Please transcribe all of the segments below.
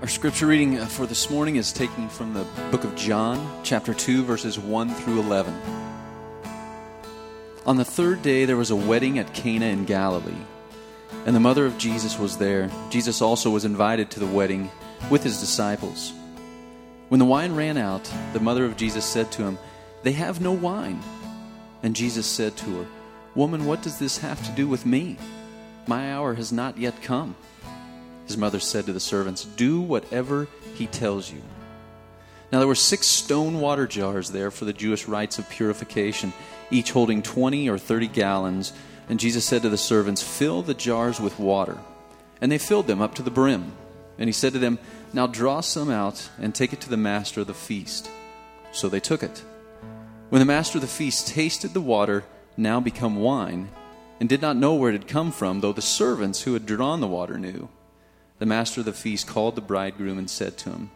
Our scripture reading uh, for this morning is taken from the book of John, chapter 2, verses 1 through 11. On the third day, there was a wedding at Cana in Galilee, and the mother of Jesus was there. Jesus also was invited to the wedding with his disciples. When the wine ran out, the mother of Jesus said to him, They have no wine. And Jesus said to her, Woman, what does this have to do with me? My hour has not yet come. His mother said to the servants, Do whatever he tells you. Now there were six stone water jars there for the Jewish rites of purification, each holding 20 or 30 gallons. And Jesus said to the servants, Fill the jars with water. And they filled them up to the brim. And he said to them, Now draw some out and take it to the master of the feast. So they took it. When the master of the feast tasted the water, now become wine, and did not know where it had come from, though the servants who had drawn the water knew, the master of the feast called the bridegroom and said to him,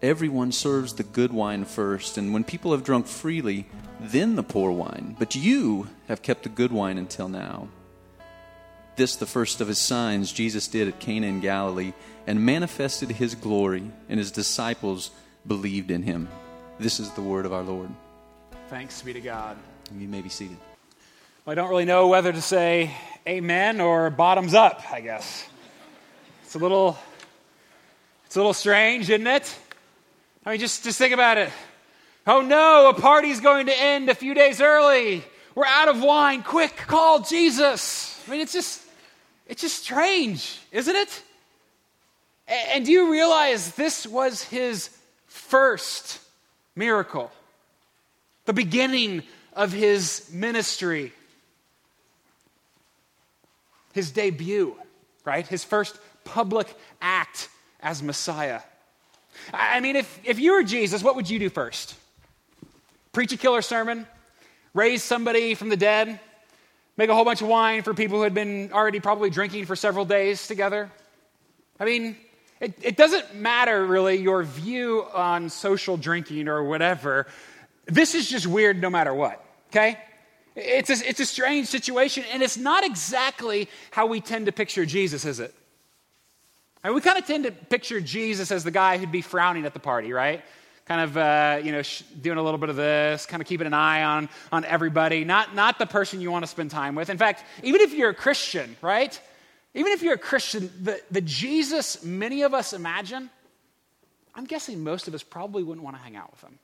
Everyone serves the good wine first, and when people have drunk freely, then the poor wine. But you have kept the good wine until now. This, the first of his signs, Jesus did at Cana in Galilee, and manifested his glory, and his disciples believed in him. This is the word of our Lord. Thanks be to God. You may be seated. Well, I don't really know whether to say amen or bottoms up, I guess. It's a little it's a little strange, isn't it? I mean just just think about it. Oh no, a party's going to end a few days early. We're out of wine. Quick, call Jesus. I mean it's just it's just strange, isn't it? And do you realize this was his first miracle? The beginning of his ministry. His debut, right? His first public act as Messiah. I mean, if, if you were Jesus, what would you do first? Preach a killer sermon? Raise somebody from the dead? Make a whole bunch of wine for people who had been already probably drinking for several days together? I mean, it, it doesn't matter really your view on social drinking or whatever. This is just weird no matter what, okay? It's a, it's a strange situation, and it's not exactly how we tend to picture Jesus, is it? And we kind of tend to picture Jesus as the guy who'd be frowning at the party, right? Kind of, uh, you know, sh- doing a little bit of this, kind of keeping an eye on, on everybody, not, not the person you want to spend time with. In fact, even if you're a Christian, right? Even if you're a Christian, the, the Jesus many of us imagine, I'm guessing most of us probably wouldn't want to hang out with him.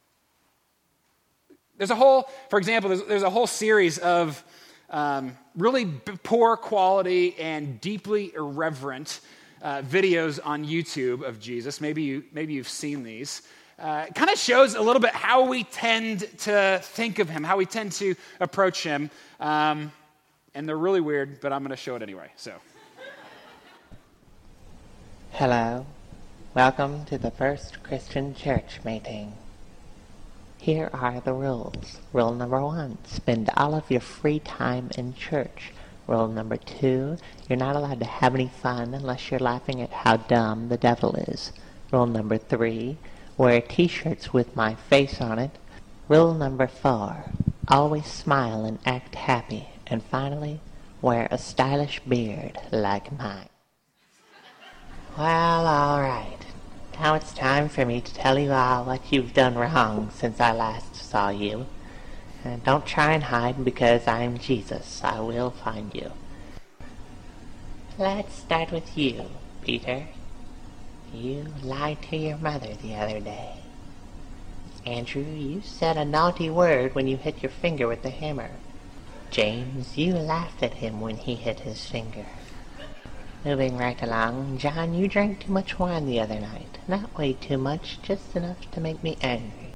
There's a whole, for example, there's, there's a whole series of um, really poor quality and deeply irreverent uh, videos on YouTube of Jesus. Maybe, you, maybe you've seen these. Uh, kind of shows a little bit how we tend to think of him, how we tend to approach him. Um, and they're really weird, but I'm going to show it anyway. So. Hello. Welcome to the first Christian church meeting. Here are the rules. Rule number one spend all of your free time in church. Rule number two you're not allowed to have any fun unless you're laughing at how dumb the devil is. Rule number three wear t shirts with my face on it. Rule number four always smile and act happy. And finally, wear a stylish beard like mine. Well, all right. Now it's time for me to tell you all what you've done wrong since I last saw you. And don't try and hide because I'm Jesus. I will find you. Let's start with you, Peter. You lied to your mother the other day. Andrew, you said a naughty word when you hit your finger with the hammer. James, you laughed at him when he hit his finger. Moving right along, John, you drank too much wine the other night. Not way too much, just enough to make me angry.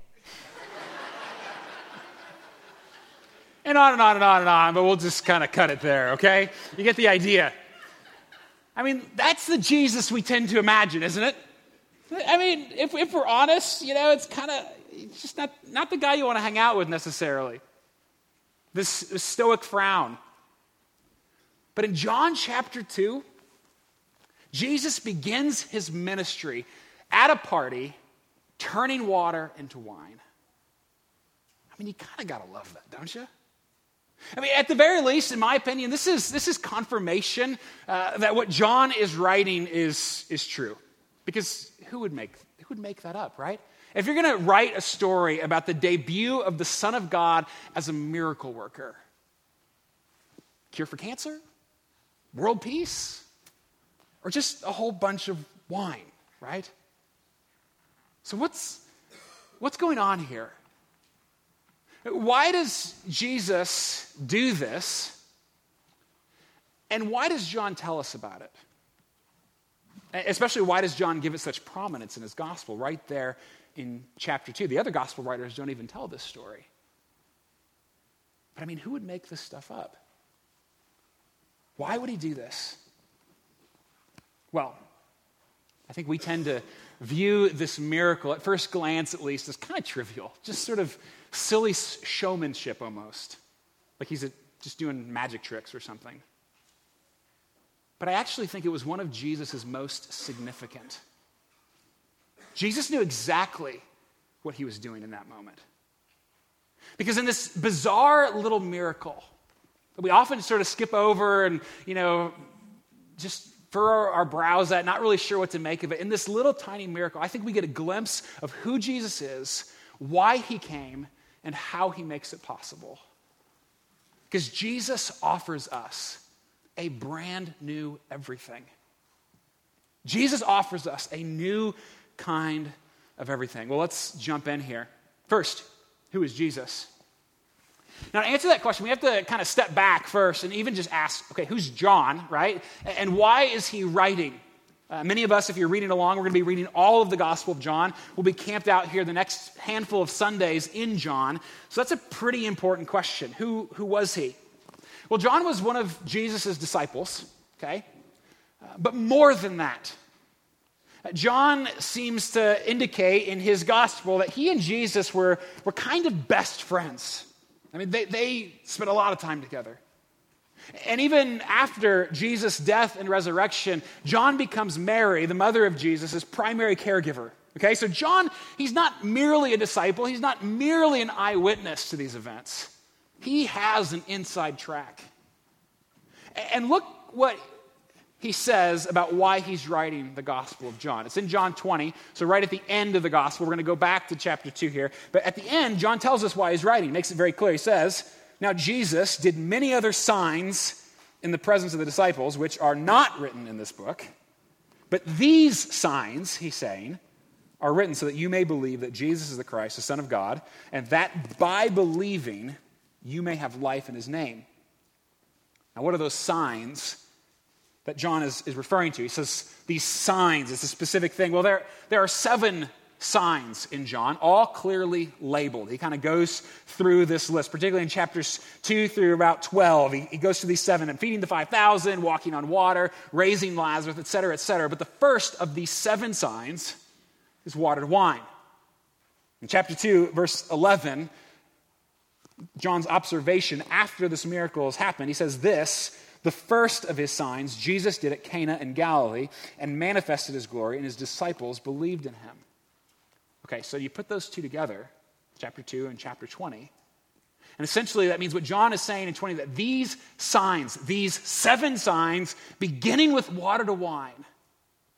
And on and on and on and on, but we'll just kind of cut it there, okay? You get the idea. I mean, that's the Jesus we tend to imagine, isn't it? I mean, if, if we're honest, you know, it's kind of just not, not the guy you want to hang out with necessarily. This, this stoic frown. But in John chapter 2, Jesus begins his ministry at a party, turning water into wine. I mean, you kind of got to love that, don't you? I mean, at the very least, in my opinion, this is, this is confirmation uh, that what John is writing is, is true. Because who would make, who would make that up, right? If you're going to write a story about the debut of the Son of God as a miracle worker, cure for cancer, world peace, or just a whole bunch of wine, right? So, what's, what's going on here? Why does Jesus do this? And why does John tell us about it? Especially, why does John give it such prominence in his gospel right there in chapter 2? The other gospel writers don't even tell this story. But I mean, who would make this stuff up? Why would he do this? Well, I think we tend to view this miracle, at first glance at least, as kind of trivial, just sort of silly showmanship almost. Like he's a, just doing magic tricks or something. But I actually think it was one of Jesus' most significant. Jesus knew exactly what he was doing in that moment. Because in this bizarre little miracle that we often sort of skip over and, you know, just furrow our brows at, not really sure what to make of it, in this little tiny miracle, I think we get a glimpse of who Jesus is, why he came, and how he makes it possible. Because Jesus offers us a brand new everything. Jesus offers us a new kind of everything. Well, let's jump in here. First, who is Jesus? Now, to answer that question, we have to kind of step back first and even just ask okay, who's John, right? And why is he writing? Uh, many of us, if you're reading along, we're going to be reading all of the Gospel of John. We'll be camped out here the next handful of Sundays in John. So that's a pretty important question. Who, who was he? Well, John was one of Jesus' disciples, okay? Uh, but more than that, uh, John seems to indicate in his gospel that he and Jesus were, were kind of best friends. I mean, they, they spent a lot of time together. And even after Jesus' death and resurrection, John becomes Mary, the mother of Jesus, his primary caregiver. Okay, so John, he's not merely a disciple, he's not merely an eyewitness to these events. He has an inside track. And look what he says about why he's writing the Gospel of John. It's in John 20, so right at the end of the Gospel. We're going to go back to chapter 2 here. But at the end, John tells us why he's writing. Makes it very clear. He says, Now Jesus did many other signs in the presence of the disciples, which are not written in this book. But these signs, he's saying, are written so that you may believe that Jesus is the Christ, the Son of God, and that by believing you may have life in his name. Now, what are those signs that John is, is referring to? He says these signs, it's a specific thing. Well, there, there are seven signs in John, all clearly labeled. He kind of goes through this list, particularly in chapters 2 through about 12. He, he goes through these seven and feeding the 5,000, walking on water, raising Lazarus, et cetera, et cetera. But the first of these seven signs is water to wine. In chapter 2, verse 11, John's observation after this miracle has happened. He says this the first of his signs Jesus did at Cana in Galilee and manifested his glory, and his disciples believed in him. Okay, so you put those two together, chapter 2 and chapter 20. And essentially, that means what John is saying in 20 that these signs, these seven signs, beginning with water to wine,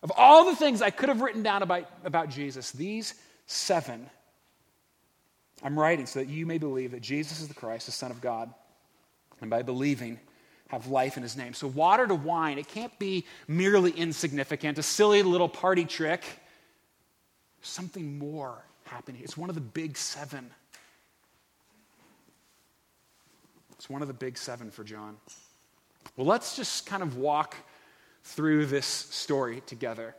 of all the things I could have written down about, about Jesus, these seven I'm writing so that you may believe that Jesus is the Christ, the Son of God, and by believing, have life in his name. So, water to wine, it can't be merely insignificant, a silly little party trick. Something more happening. It's one of the big seven. It's one of the big seven for John. Well, let's just kind of walk through this story together.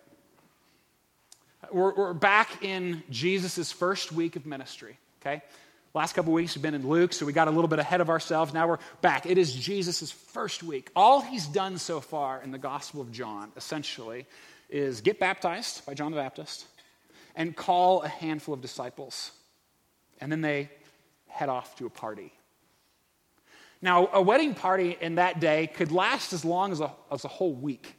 We're, we're back in Jesus' first week of ministry okay? Last couple weeks we've been in Luke, so we got a little bit ahead of ourselves. Now we're back. It is Jesus' first week. All he's done so far in the Gospel of John, essentially, is get baptized by John the Baptist and call a handful of disciples. And then they head off to a party. Now, a wedding party in that day could last as long as a, as a whole week.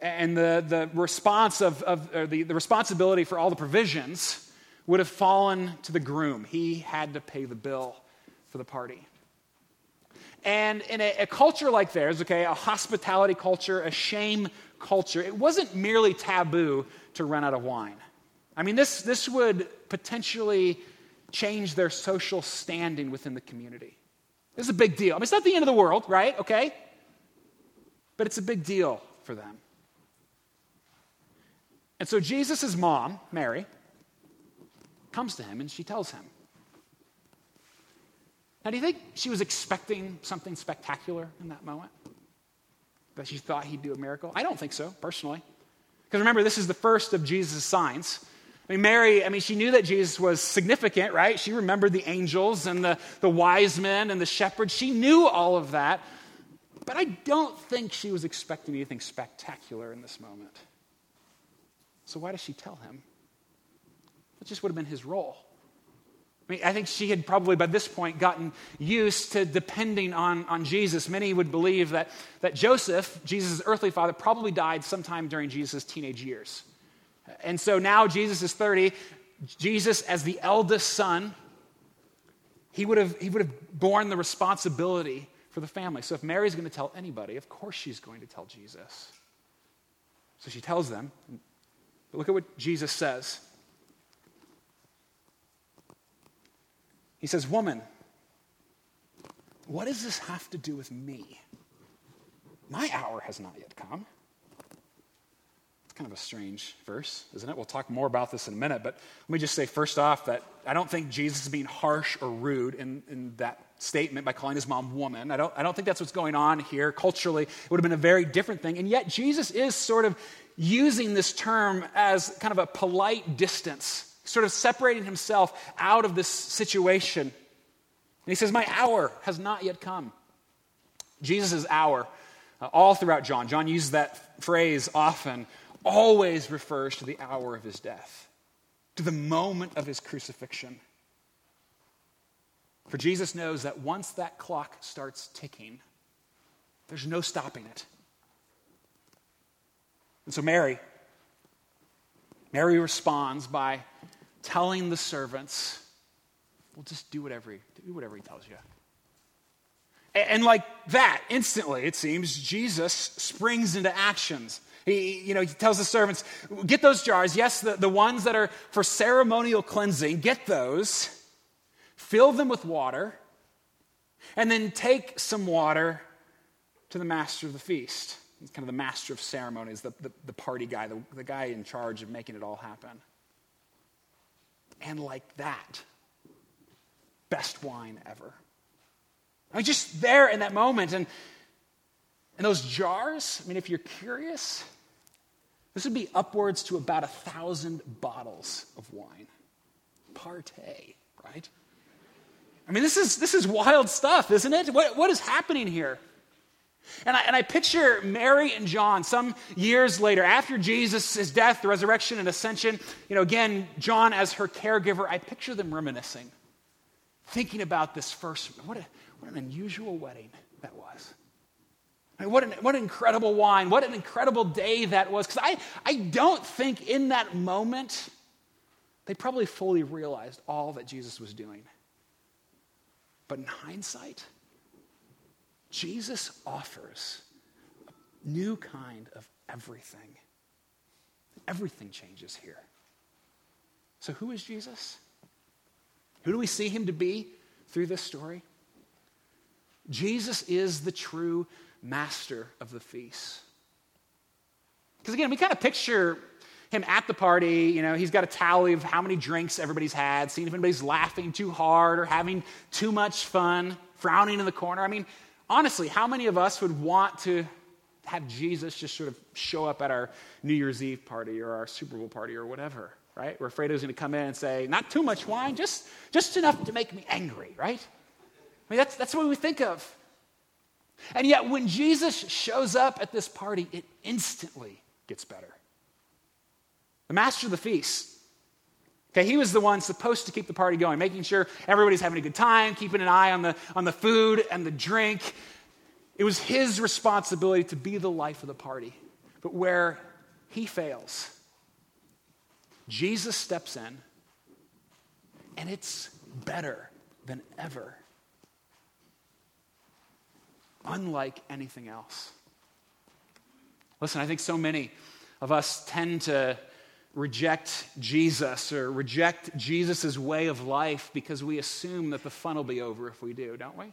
And the, the response of, of the, the responsibility for all the provisions would have fallen to the groom. He had to pay the bill for the party. And in a, a, culture like theirs, okay, a hospitality culture, a shame culture, it wasn't merely taboo to run out of wine. I mean, this, this would potentially change their social standing within the community. This is a big deal. I mean, it's not the end of the world, right? Okay? But it's a big deal for them. And so Jesus' mom, Mary, comes to him and she tells him. Now, do you think she was expecting something spectacular in that moment? That she thought he'd do a miracle? I don't think so, personally. Because remember, this is the first of Jesus' signs. I mean, Mary, I mean, she knew that Jesus was significant, right? She remembered the angels and the, the wise men and the shepherds. She knew all of that. But I don't think she was expecting anything spectacular in this moment. So why does she tell him? That just would have been his role. I mean, I think she had probably by this point gotten used to depending on, on Jesus. Many would believe that, that Joseph, Jesus' earthly father, probably died sometime during Jesus' teenage years. And so now Jesus is 30. Jesus, as the eldest son, he would have, he would have borne the responsibility for the family. So if Mary's going to tell anybody, of course she's going to tell Jesus. So she tells them. But look at what Jesus says. He says, Woman, what does this have to do with me? My hour has not yet come. Kind of a strange verse, isn't it? We'll talk more about this in a minute, but let me just say first off that I don't think Jesus is being harsh or rude in, in that statement by calling his mom woman. I don't, I don't think that's what's going on here. Culturally, it would have been a very different thing. And yet, Jesus is sort of using this term as kind of a polite distance sort of separating himself out of this situation. And he says, My hour has not yet come. Jesus' hour, uh, all throughout John, John uses that phrase often, always refers to the hour of his death, to the moment of his crucifixion. For Jesus knows that once that clock starts ticking, there's no stopping it. And so Mary, Mary responds by telling the servants, well, just do whatever he, do whatever he tells you. And, and like that, instantly, it seems, Jesus springs into actions. He, you know, he tells the servants, get those jars. Yes, the, the ones that are for ceremonial cleansing, get those. Fill them with water. And then take some water to the master of the feast. He's kind of the master of ceremonies, the, the, the party guy, the, the guy in charge of making it all happen and like that, best wine ever. I mean, just there in that moment, and, and those jars, I mean, if you're curious, this would be upwards to about a thousand bottles of wine. Partay, right? I mean, this is, this is wild stuff, isn't it? What, what is happening here? And I, and I picture Mary and John some years later, after Jesus' death, the resurrection, and ascension. You know, again, John as her caregiver, I picture them reminiscing, thinking about this first. What, a, what an unusual wedding that was. I mean, what, an, what an incredible wine. What an incredible day that was. Because I, I don't think in that moment they probably fully realized all that Jesus was doing. But in hindsight, Jesus offers a new kind of everything. Everything changes here. So, who is Jesus? Who do we see him to be through this story? Jesus is the true master of the feast. Because again, we kind of picture him at the party. You know, he's got a tally of how many drinks everybody's had, seeing if anybody's laughing too hard or having too much fun, frowning in the corner. I mean, honestly, how many of us would want to have Jesus just sort of show up at our New Year's Eve party or our Super Bowl party or whatever, right? We're afraid he's going to come in and say, not too much wine, just, just enough to make me angry, right? I mean, that's, that's what we think of. And yet, when Jesus shows up at this party, it instantly gets better. The master of the feast, Okay, he was the one supposed to keep the party going, making sure everybody's having a good time, keeping an eye on the, on the food and the drink. It was his responsibility to be the life of the party. But where he fails, Jesus steps in, and it's better than ever. Unlike anything else. Listen, I think so many of us tend to reject Jesus or reject Jesus' way of life because we assume that the fun will be over if we do, don't we?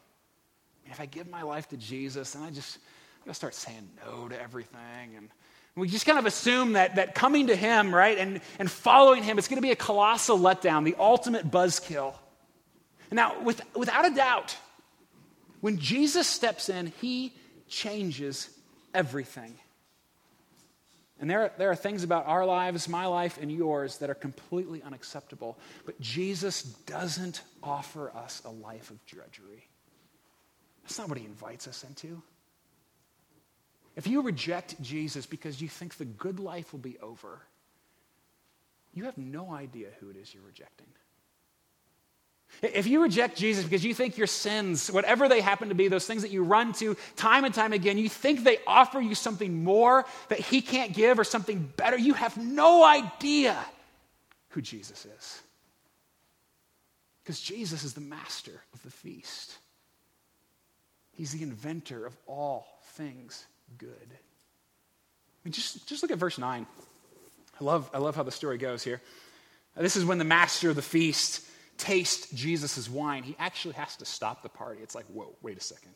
If I give my life to Jesus, then I just I'm gonna start saying no to everything. And we just kind of assume that, that coming to Him, right, and, and following Him, it's going to be a colossal letdown, the ultimate buzzkill. Now, with, without a doubt, when Jesus steps in, He changes everything. And there, there are things about our lives, my life, and yours that are completely unacceptable. But Jesus doesn't offer us a life of drudgery. That's not what he invites us into. If you reject Jesus because you think the good life will be over, you have no idea who it is you're rejecting. If you reject Jesus because you think your sins, whatever they happen to be, those things that you run to time and time again, you think they offer you something more that He can't give or something better, you have no idea who Jesus is. Because Jesus is the master of the feast, He's the inventor of all things good. I mean, just, just look at verse 9. I love, I love how the story goes here. This is when the master of the feast taste Jesus' wine, he actually has to stop the party. It's like, whoa, wait a second.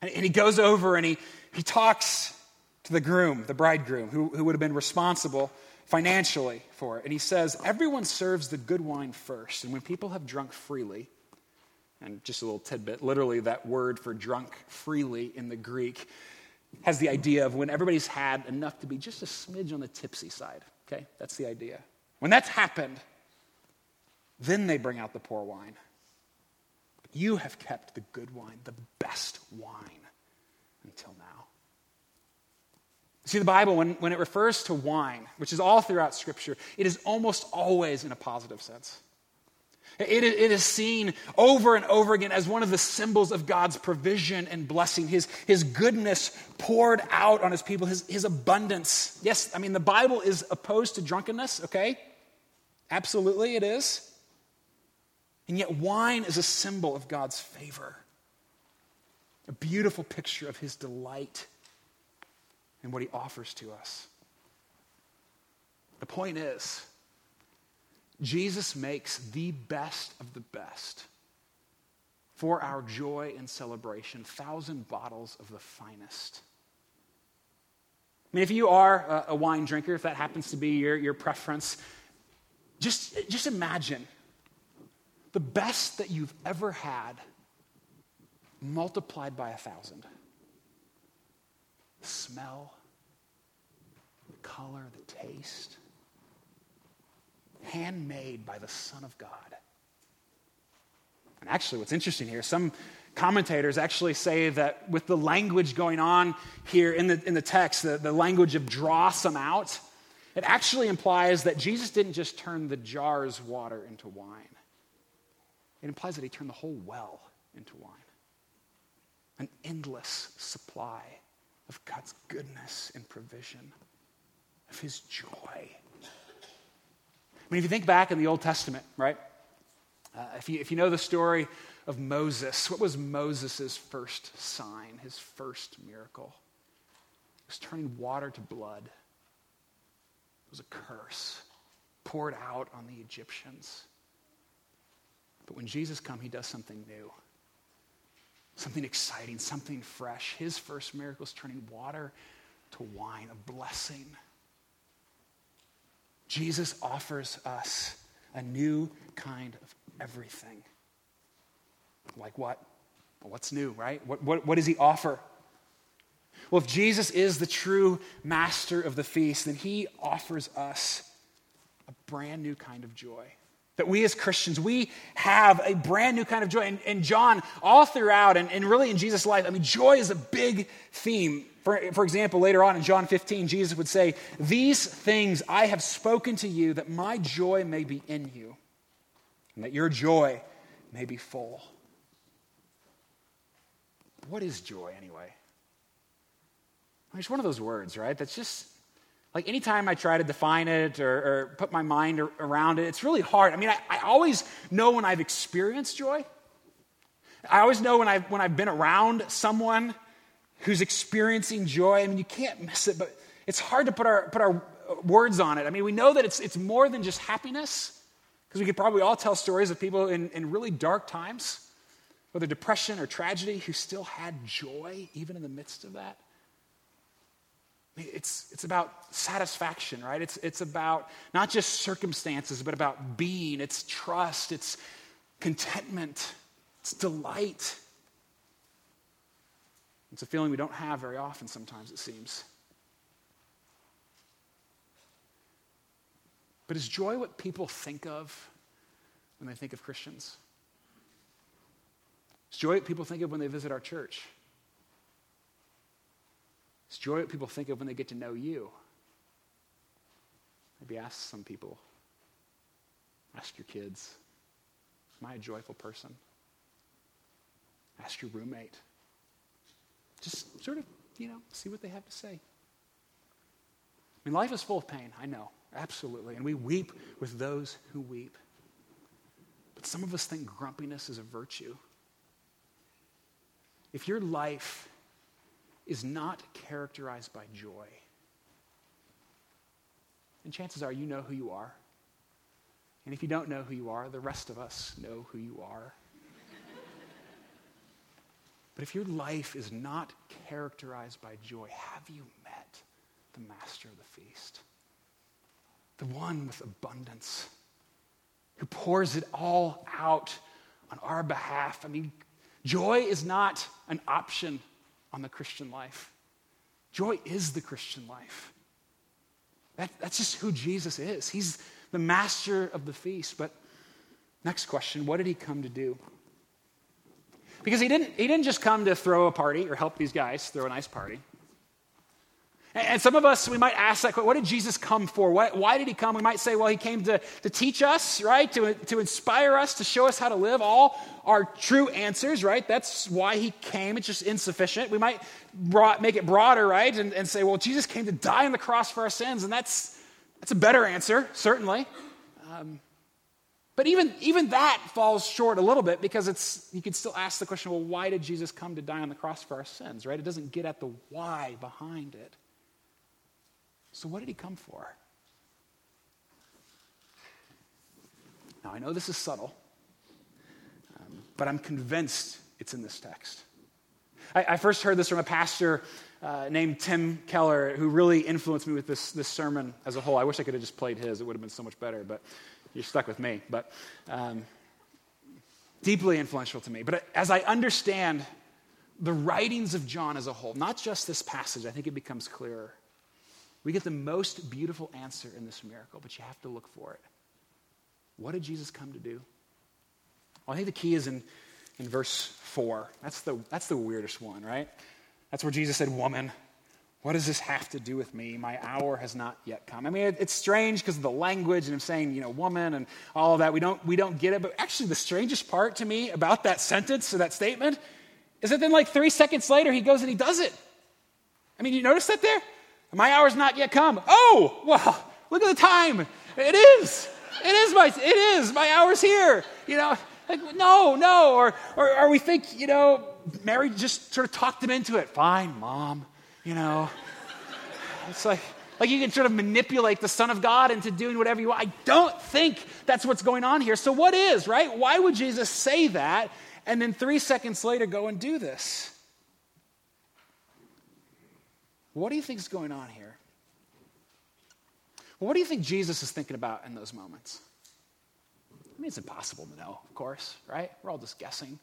And, and he goes over and he, he talks to the groom, the bridegroom, who, who would have been responsible financially for it. And he says, Everyone serves the good wine first. And when people have drunk freely, and just a little tidbit, literally, that word for drunk freely in the Greek has the idea of when everybody's had enough to be just a smidge on the tipsy side. Okay? That's the idea. When that's happened, then they bring out the poor wine. But you have kept the good wine, the best wine, until now. See, the Bible, when, when it refers to wine, which is all throughout Scripture, it is almost always in a positive sense. It, it is seen over and over again as one of the symbols of God's provision and blessing, his, his goodness poured out on his people, his, his abundance. Yes, I mean, the Bible is opposed to drunkenness, okay? Absolutely, it is. And yet, wine is a symbol of God's favor, a beautiful picture of his delight in what he offers to us. The point is, Jesus makes the best of the best for our joy and celebration, thousand bottles of the finest. I mean, if you are a, wine drinker, if that happens to be your, your preference, just, just imagine the best that you've ever had multiplied by a thousand. The smell, the color, the taste. Handmade by the Son of God. And actually, what's interesting here, some commentators actually say that with the language going on here in the, in the text, the, the language of draw some out, it actually implies that Jesus didn't just turn the jar's water into wine. It implies that he turned the whole well into wine. An endless supply of God's goodness and provision, of his joy. I mean, if you think back in the Old Testament, right? Uh, if, you, if you know the story of Moses, what was Moses' first sign, his first miracle? It was turning water to blood. It was a curse poured out on the Egyptians. But when Jesus comes, he does something new, something exciting, something fresh. His first miracle is turning water to wine, a blessing. Jesus offers us a new kind of everything. Like what? What's new, right? What, what, what does he offer? Well, if Jesus is the true master of the feast, then he offers us a brand new kind of joy. That we as Christians, we have a brand new kind of joy. And, and John, all throughout, and, and really in Jesus' life, I mean, joy is a big theme. For, for example, later on in John 15, Jesus would say, These things I have spoken to you that my joy may be in you, and that your joy may be full. What is joy, anyway? It's one of those words, right? That's just like anytime I try to define it or, or put my mind around it, it's really hard. I mean, I, I, always know when I've experienced joy. I always know when I've, when I've been around someone who's experiencing joy. I mean, you can't miss it, but it's hard to put our, put our uh, words on it. I mean, we know that it's, it's more than just happiness, because we could probably all tell stories of people in, in really dark times, whether depression or tragedy, who still had joy even in the midst of that. I mean, it's, it's about satisfaction, right? It's, it's about not just circumstances, but about being. It's trust, it's contentment, it's delight. It's a feeling we don't have very often sometimes, it seems. But is joy what people think of when they think of Christians? Is joy what people think of when they visit our church? Is joy what people think of when they get to know you? Maybe ask some people. Ask your kids. Am I a joyful person? Ask your roommate. Just sort of, you know, see what they have to say. I mean, life is full of pain, I know, absolutely. And we weep with those who weep. But some of us think grumpiness is a virtue. If your life is not characterized by joy, and chances are you know who you are. And if you don't know who you are, the rest of us know who you are. but if your life is not characterized by joy, have you met the master of the feast? The one with abundance, who pours it all out on our behalf. I mean, joy is not an option on the Christian life. Joy is the Christian life. That, that's just who Jesus is. He's the master of the feast. But next question what did he come to do? Because he didn't, he didn't just come to throw a party or help these guys throw a nice party. And some of us, we might ask that question, what did Jesus come for? Why did he come? We might say, well, he came to, to teach us, right? To, to inspire us, to show us how to live. All are true answers, right? That's why he came. It's just insufficient. We might make it broader, right? And, and say, well, Jesus came to die on the cross for our sins. And that's, that's a better answer, certainly. Um, but even, even that falls short a little bit because it's, you could still ask the question, well, why did Jesus come to die on the cross for our sins, right? It doesn't get at the why behind it. So, what did he come for? Now, I know this is subtle, um, but I'm convinced it's in this text. I, I first heard this from a pastor uh, named Tim Keller, who really influenced me with this, this sermon as a whole. I wish I could have just played his, it would have been so much better, but you're stuck with me. But um, deeply influential to me. But as I understand the writings of John as a whole, not just this passage, I think it becomes clearer. We get the most beautiful answer in this miracle, but you have to look for it. What did Jesus come to do? Well, I think the key is in, in verse 4. That's the, that's the weirdest one, right? That's where Jesus said, Woman, what does this have to do with me? My hour has not yet come. I mean, it, it's strange because of the language and him saying, you know, woman and all of that. We don't, we don't get it. But actually, the strangest part to me about that sentence or that statement is that then, like three seconds later, he goes and he does it. I mean, you notice that there? My hour's not yet come. Oh, well, look at the time. It is. It is my, it is. My hour's here. You know, like, no, no. Or, or, or we think, you know, Mary just sort of talked him into it. Fine, mom. You know, it's like, like you can sort of manipulate the Son of God into doing whatever you want. I don't think that's what's going on here. So, what is, right? Why would Jesus say that and then three seconds later go and do this? What do you think is going on here? What do you think Jesus is thinking about in those moments? I mean, it's impossible to know, of course, right? We're all just guessing.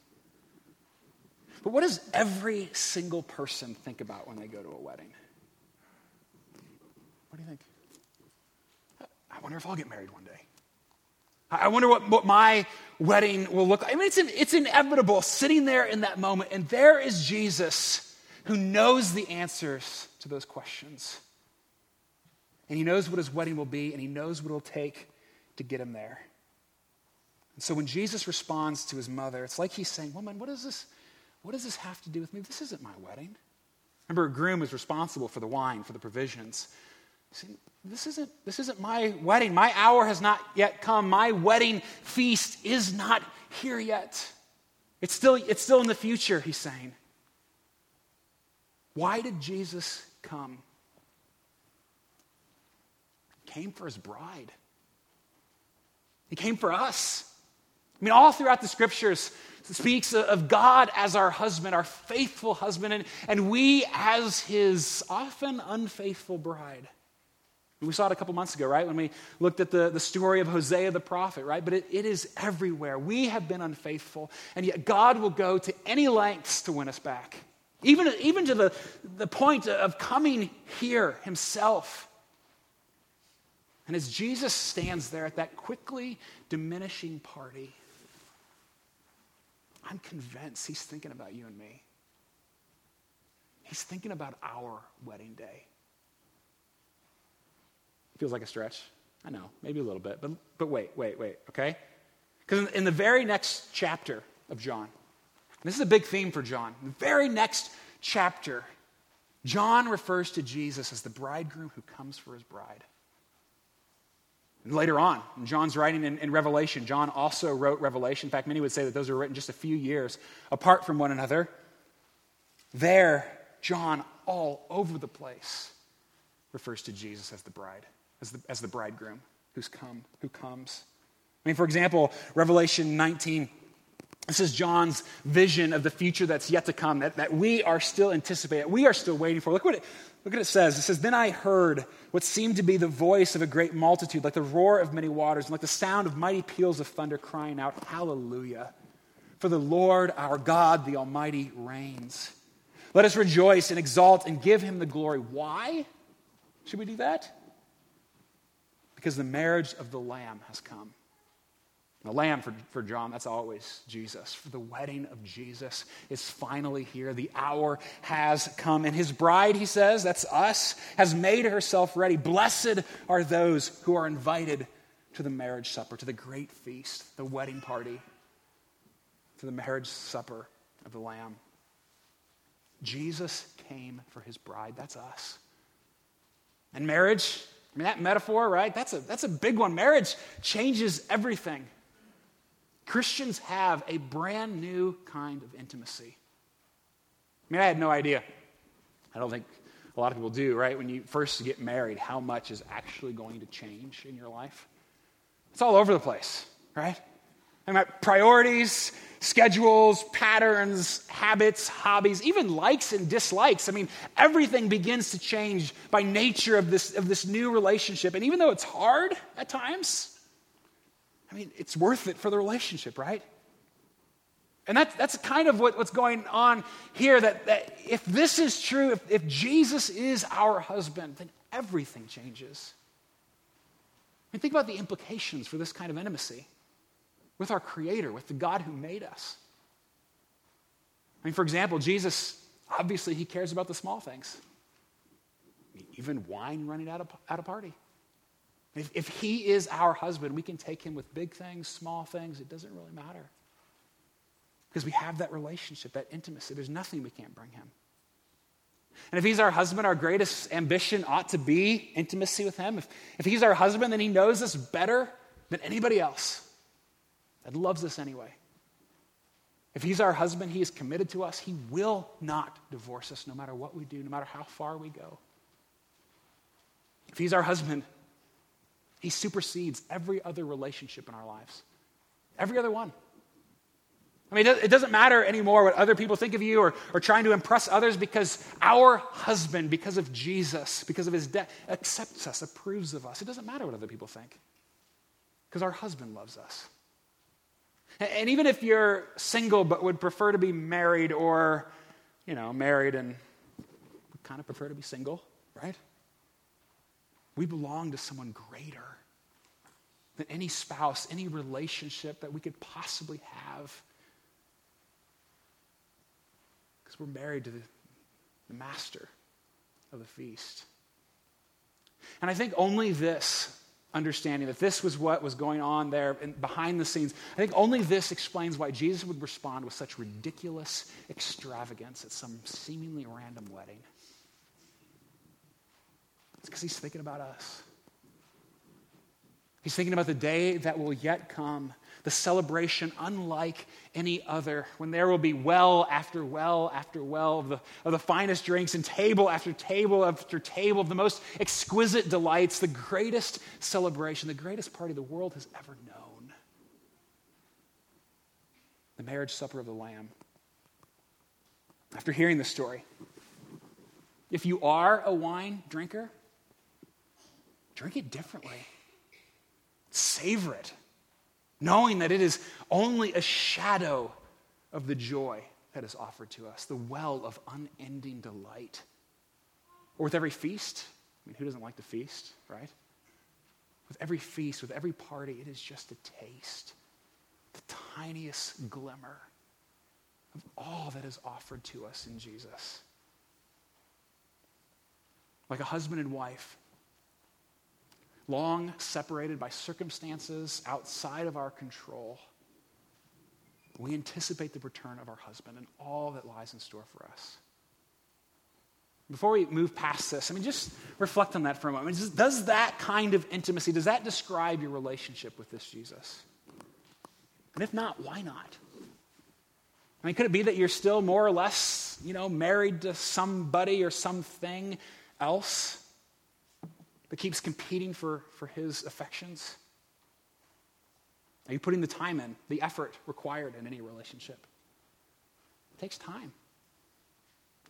But what does every single person think about when they go to a wedding? What do you think? I wonder if I'll get married one day. I wonder what, what my wedding will look like. I mean, it's, it's inevitable sitting there in that moment, and there is Jesus who knows the answers to those questions. And he knows what his wedding will be, and he knows what it'll take to get him there. And so when Jesus responds to his mother, it's like he's saying, Woman, what, is this, what does this have to do with me? This isn't my wedding. Remember, a groom is responsible for the wine, for the provisions. See, this isn't, this isn't my wedding. My hour has not yet come. My wedding feast is not here yet. It's still, it's still in the future, he's saying. Why did Jesus come? Came for his bride. He came for us. I mean, all throughout the scriptures speaks of God as our husband, our faithful husband, and, and we as his often unfaithful bride. We saw it a couple months ago, right? When we looked at the, the story of Hosea the prophet, right? But it, it is everywhere. We have been unfaithful, and yet God will go to any lengths to win us back. Even, even to the, the point of coming here himself. And as Jesus stands there at that quickly diminishing party, I'm convinced he's thinking about you and me. He's thinking about our wedding day. Feels like a stretch. I know, maybe a little bit, but, but wait, wait, wait, okay? Because in, in the very next chapter of John, this is a big theme for John. The very next chapter, John refers to Jesus as the bridegroom who comes for his bride. And later on, in John's writing in, in, Revelation, John also wrote Revelation. In fact, many would say that those were written just a few years apart from one another. There, John, all over the place, refers to Jesus as the bride as the, as the bridegroom who's come, who comes. I mean, for example, Revelation 19, this is John's vision of the future that's yet to come, that, that we are still anticipating, we are still waiting for. Look what, it, look what it says. It says, Then I heard what seemed to be the voice of a great multitude, like the roar of many waters, and like the sound of mighty peals of thunder crying out, Hallelujah! For the Lord our God, the Almighty, reigns. Let us rejoice and exalt and give him the glory. Why should we do that? because the marriage of the Lamb has come. The Lamb for, for John, that's always Jesus. For the wedding of Jesus is finally here. The hour has come. And his bride, he says, that's us, has made herself ready. Blessed are those who are invited to the marriage supper, to the great feast, the wedding party, to the marriage supper of the Lamb. Jesus came for his bride. That's us. And marriage, I mean, that metaphor, right? That's a, that's a big one. Marriage changes everything. Christians have a brand new kind of intimacy. I mean, I had no idea. I don't think a lot of people do, right? When you first get married, how much is actually going to change in your life? It's all over the place, right? I mean, priorities, schedules, patterns, habits, hobbies, even likes and dislikes. I mean, everything begins to change by nature of this, of this new relationship. And even though it's hard at times, I mean, it's worth it for the relationship, right? And that's, that's kind of what, what's going on here that, that if this is true, if, if Jesus is our husband, then everything changes. I mean, think about the implications for this kind of intimacy with our Creator, with the God who made us. I mean, for example, Jesus, obviously, he cares about the small things. even wine running out of, at a party. If, if he is our husband, we can take him with big things, small things, it doesn't really matter. Because we have that relationship, that intimacy. There's nothing we can't bring him. And if he's our husband, our greatest ambition ought to be intimacy with him. If, if he's our husband, then he knows us better than anybody else that loves us anyway. If he's our husband, he is committed to us. He will not divorce us no matter what we do, no matter how far we go. If he's our husband, he supersedes every other relationship in our lives, every other one. I mean, it doesn't matter anymore what other people think of you or, or trying to impress others because our husband, because of Jesus, because of his death, accepts us, approves of us. It doesn't matter what other people think because our husband loves us. And even if you're single but would prefer to be married or, you know, married and would kind of prefer to be single, right? We belong to someone greater than any spouse, any relationship that we could possibly have. Because we're married to the, the master of the feast. And I think only this understanding that this was what was going on there and behind the scenes. I think only this explains why Jesus would respond with such ridiculous extravagance at some seemingly random wedding. It's because he's thinking about us. He's thinking about the day that will yet come, the celebration unlike any other, when there will be well after well after well of the, of the finest drinks and table after table after table of the most exquisite delights, the greatest celebration, the greatest party the world has ever known. The marriage supper of the Lamb. After hearing this story, if you are a wine drinker, drink it differently. Savor it, knowing that it is only a shadow of the joy that is offered to us, the well of unending delight. Or with every feast, I mean, who doesn't like to feast, right? With every feast, with every party, it is just a taste, the tiniest glimmer of all that is offered to us in Jesus. Like a husband and wife, long separated by circumstances outside of our control, we anticipate the return of our husband and all that lies in store for us. Before we move past this, I mean, just reflect on that for a moment. Does that kind of intimacy, does that describe your relationship with this Jesus? And if not, why not? I mean, could it be that you're still more or less, you know, married to somebody or something else that keeps competing for, for his affections? Are you putting the time in, the effort required in any relationship? It takes time.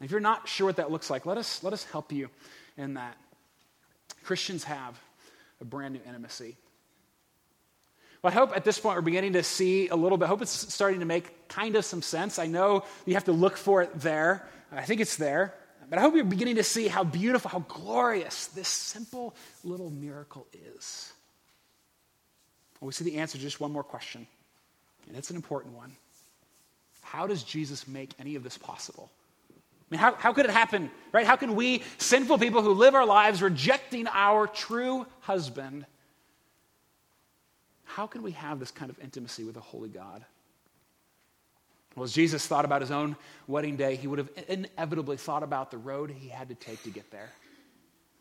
If you're not sure what that looks like, let us, let us help you in that. Christians have a brand new intimacy. Well, I hope at this point we're beginning to see a little bit. I hope it's starting to make kind of some sense. I know you have to look for it there. I think it's there. But I hope you're beginning to see how beautiful, how glorious this simple little miracle is. Well, we see the answer to just one more question, and it's an important one. How does Jesus make any of this possible? I mean, how, how could it happen, right? How can we, sinful people who live our lives rejecting our true husband, how can we have this kind of intimacy with a holy God? Well, as Jesus thought about his own wedding day, he would have inevitably thought about the road he had to take to get there.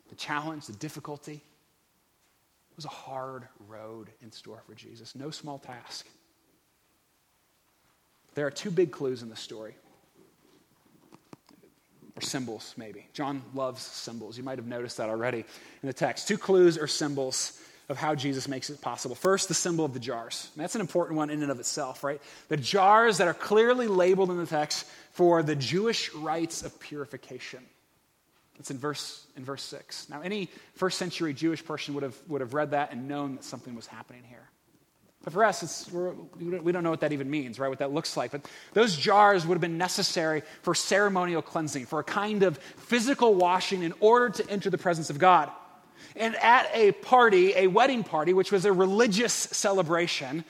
The challenge, the difficulty. It was a hard road in store for Jesus. No small task. There are two big clues in the story. Or symbols, maybe. John loves symbols. You might have noticed that already in the text. Two clues or symbols of how Jesus makes it possible. First, the symbol of the jars. And that's an important one in and of itself, right? The jars that are clearly labeled in the text for the Jewish rites of purification. It's in verse, in verse 6. Now, any first century Jewish person would have, would have read that and known that something was happening here. But for us, it's we don't know what that even means, right? What that looks like. But those jars would have been necessary for ceremonial cleansing, for a kind of physical washing in order to enter the presence of God. And at a party, a wedding party, which was a religious celebration,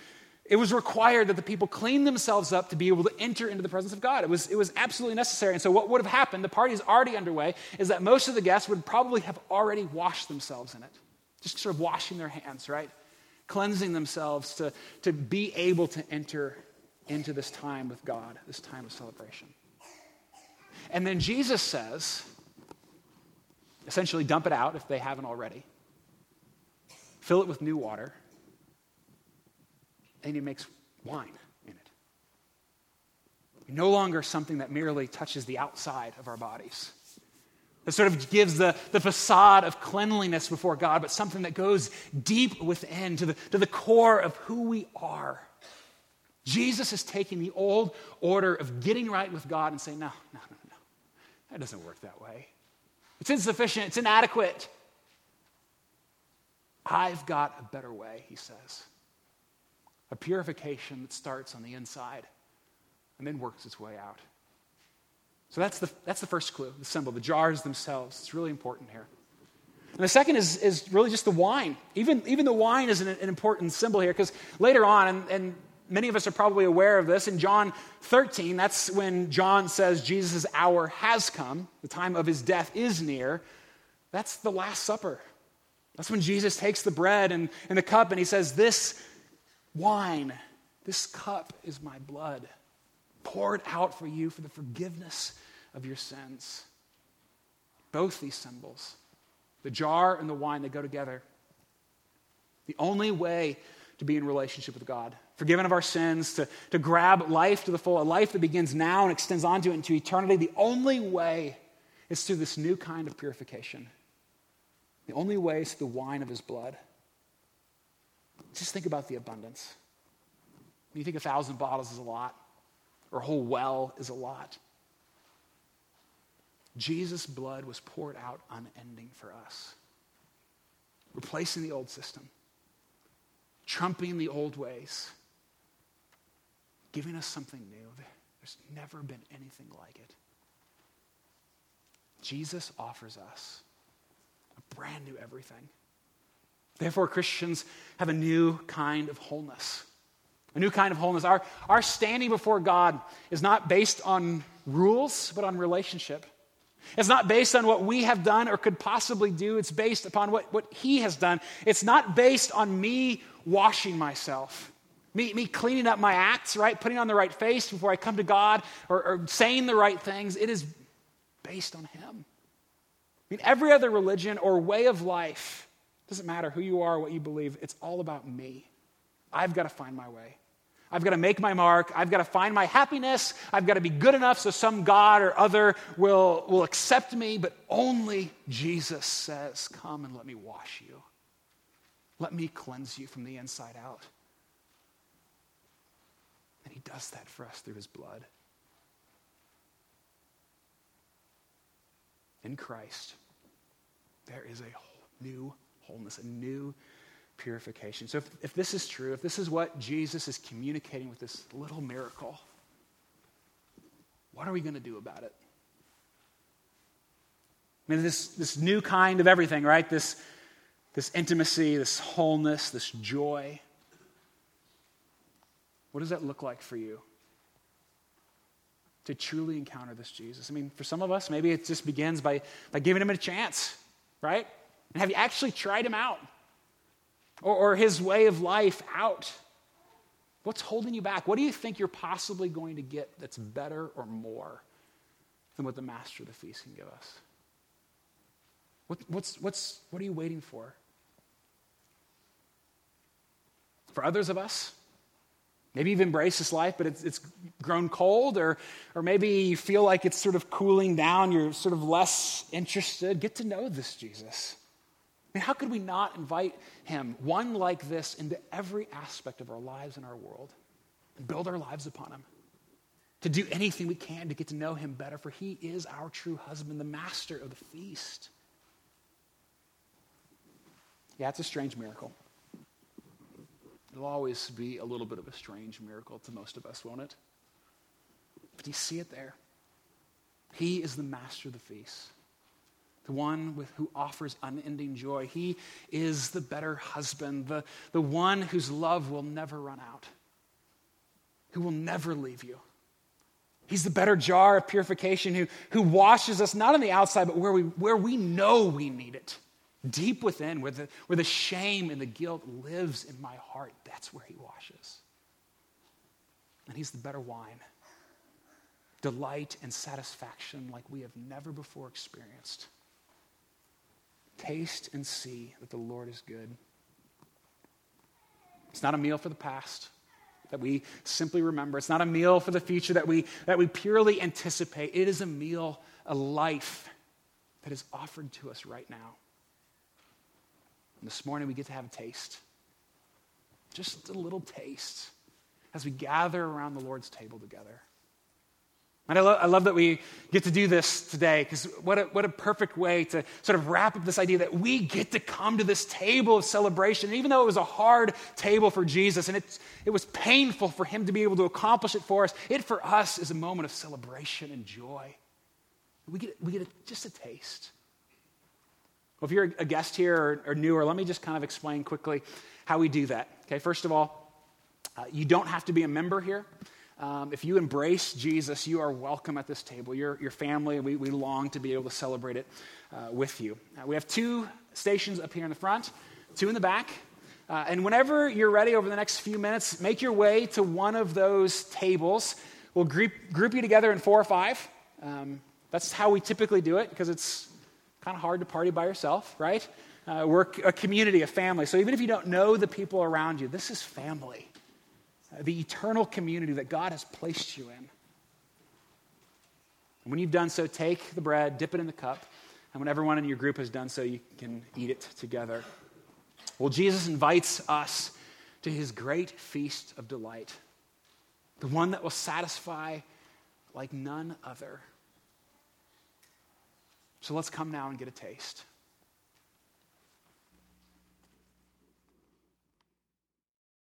it was required that the people clean themselves up to be able to enter into the presence of God. It was, it was absolutely necessary. And so, what would have happened, the party is already underway, is that most of the guests would probably have already washed themselves in it. Just sort of washing their hands, right? Cleansing themselves to, to be able to enter into this time with God, this time of celebration. And then Jesus says, essentially dump it out if they haven't already, fill it with new water, and he makes wine in it. No longer something that merely touches the outside of our bodies. That sort of gives the, the facade of cleanliness before God, but something that goes deep within to the, to the core of who we are. Jesus is taking the old order of getting right with God and saying, no, no, no, no. That doesn't work that way. It's insufficient, it's inadequate. I've got a better way, he says. A purification that starts on the inside and then works its way out. So that's the, that's the first clue, the symbol, the jars themselves. It's really important here. And the second is, is really just the wine. Even, even the wine is an, an important symbol here because later on, and, and many of us are probably aware of this. In John 13, that's when John says Jesus' hour has come, the time of his death is near. That's the Last Supper. That's when Jesus takes the bread and, and the cup and he says, This wine, this cup is my blood, poured out for you for the forgiveness of your sins. Both these symbols, the jar and the wine, they go together. The only way to be in relationship with God, forgiven of our sins, to, to grab life to the full, a life that begins now and extends onto it into eternity, the only way is through this new kind of purification. The only way is through the wine of his blood. Just think about the abundance. You think a thousand bottles is a lot, or a whole well is a lot. Jesus' blood was poured out unending for us, replacing the old system, trumping the old ways, giving us something new. There's never been anything like it. Jesus offers us a brand new everything. Therefore, Christians have a new kind of wholeness. A new kind of wholeness. Our, our standing before God is not based on rules, but on relationship. It's not based on what we have done or could possibly do. It's based upon what, what He has done. It's not based on me washing myself, me, me cleaning up my acts, right? Putting on the right face before I come to God or, or saying the right things. It is based on Him. I mean, every other religion or way of life, doesn't matter who you are, what you believe, it's all about me. I've got to find my way. I've got to make my mark. I've got to find my happiness. I've got to be good enough so some God or other will, will accept me. But only Jesus says, Come and let me wash you. Let me cleanse you from the inside out. And he does that for us through his blood. In Christ, there is a new wholeness, a new purification. So, if, if this is true, if this is what Jesus is communicating with this little miracle, what are we going to do about it? I mean, this, this new kind of everything, right? This, this intimacy, this wholeness, this joy. What does that look like for you? To truly encounter this Jesus. I mean, for some of us, maybe it just begins by, by giving him a chance, right? And have you actually tried him out? Or, or his way of life out? What's holding you back? What do you think you're possibly going to get that's better or more than what the master of the feast can give us? What, what's, what's, what are you waiting for? For others of us, maybe you've embraced this life, but it's, it's grown cold, or, or maybe you feel like it's sort of cooling down, you're sort of less interested. Get to know this Jesus. I mean, how could we not invite him, one like this, into every aspect of our lives and our world and build our lives upon him? To do anything we can to get to know him better, for he is our true husband, the master of the feast. Yeah, it's a strange miracle. It'll always be a little bit of a strange miracle to most of us, won't it? But do you see it there? He is the master of the feast the one with, who offers unending joy. He is the better husband, the, the one whose love will never run out, who will never leave you. He's the better jar of purification who, who washes us not on the outside, but where we, where we know we need it. Deep within, where the, where the shame and the guilt lives in my heart, that's where he washes. And he's the better wine. Delight and satisfaction like we have never before experienced. Taste and see that the Lord is good. It's not a meal for the past that we simply remember. It's not a meal for the future that we, that we purely anticipate. It is a meal, a life that is offered to us right now. And this morning we get to have a taste. Just a little taste as we gather around the Lord's table together. And I, lo- I love that we get to do this today because what a, what a perfect way to sort of wrap up this idea that we get to come to this table of celebration. And even though it was a hard table for Jesus and it, it was painful for him to be able to accomplish it for us, it for us is a moment of celebration and joy. We get, we get a, just a taste. Well, if you're a guest here or, or newer, let me just kind of explain quickly how we do that. Okay, first of all, uh, you don't have to be a member here. Um, if you embrace Jesus, you are welcome at this table. Your, your family, we, we long to be able to celebrate it uh, with you. Uh, we have two stations up here in the front, two in the back. Uh, and whenever you're ready over the next few minutes, make your way to one of those tables. We'll group, group you together in four or five. Um, that's how we typically do it because it's kind of hard to party by yourself, right? Uh, we're a community, a family. So even if you don't know the people around you, this is family, the eternal community that God has placed you in. And when you've done so, take the bread, dip it in the cup, and when everyone in your group has done so, you can eat it together. Well, Jesus invites us to his great feast of delight, the one that will satisfy like none other. So let's come now and get a taste.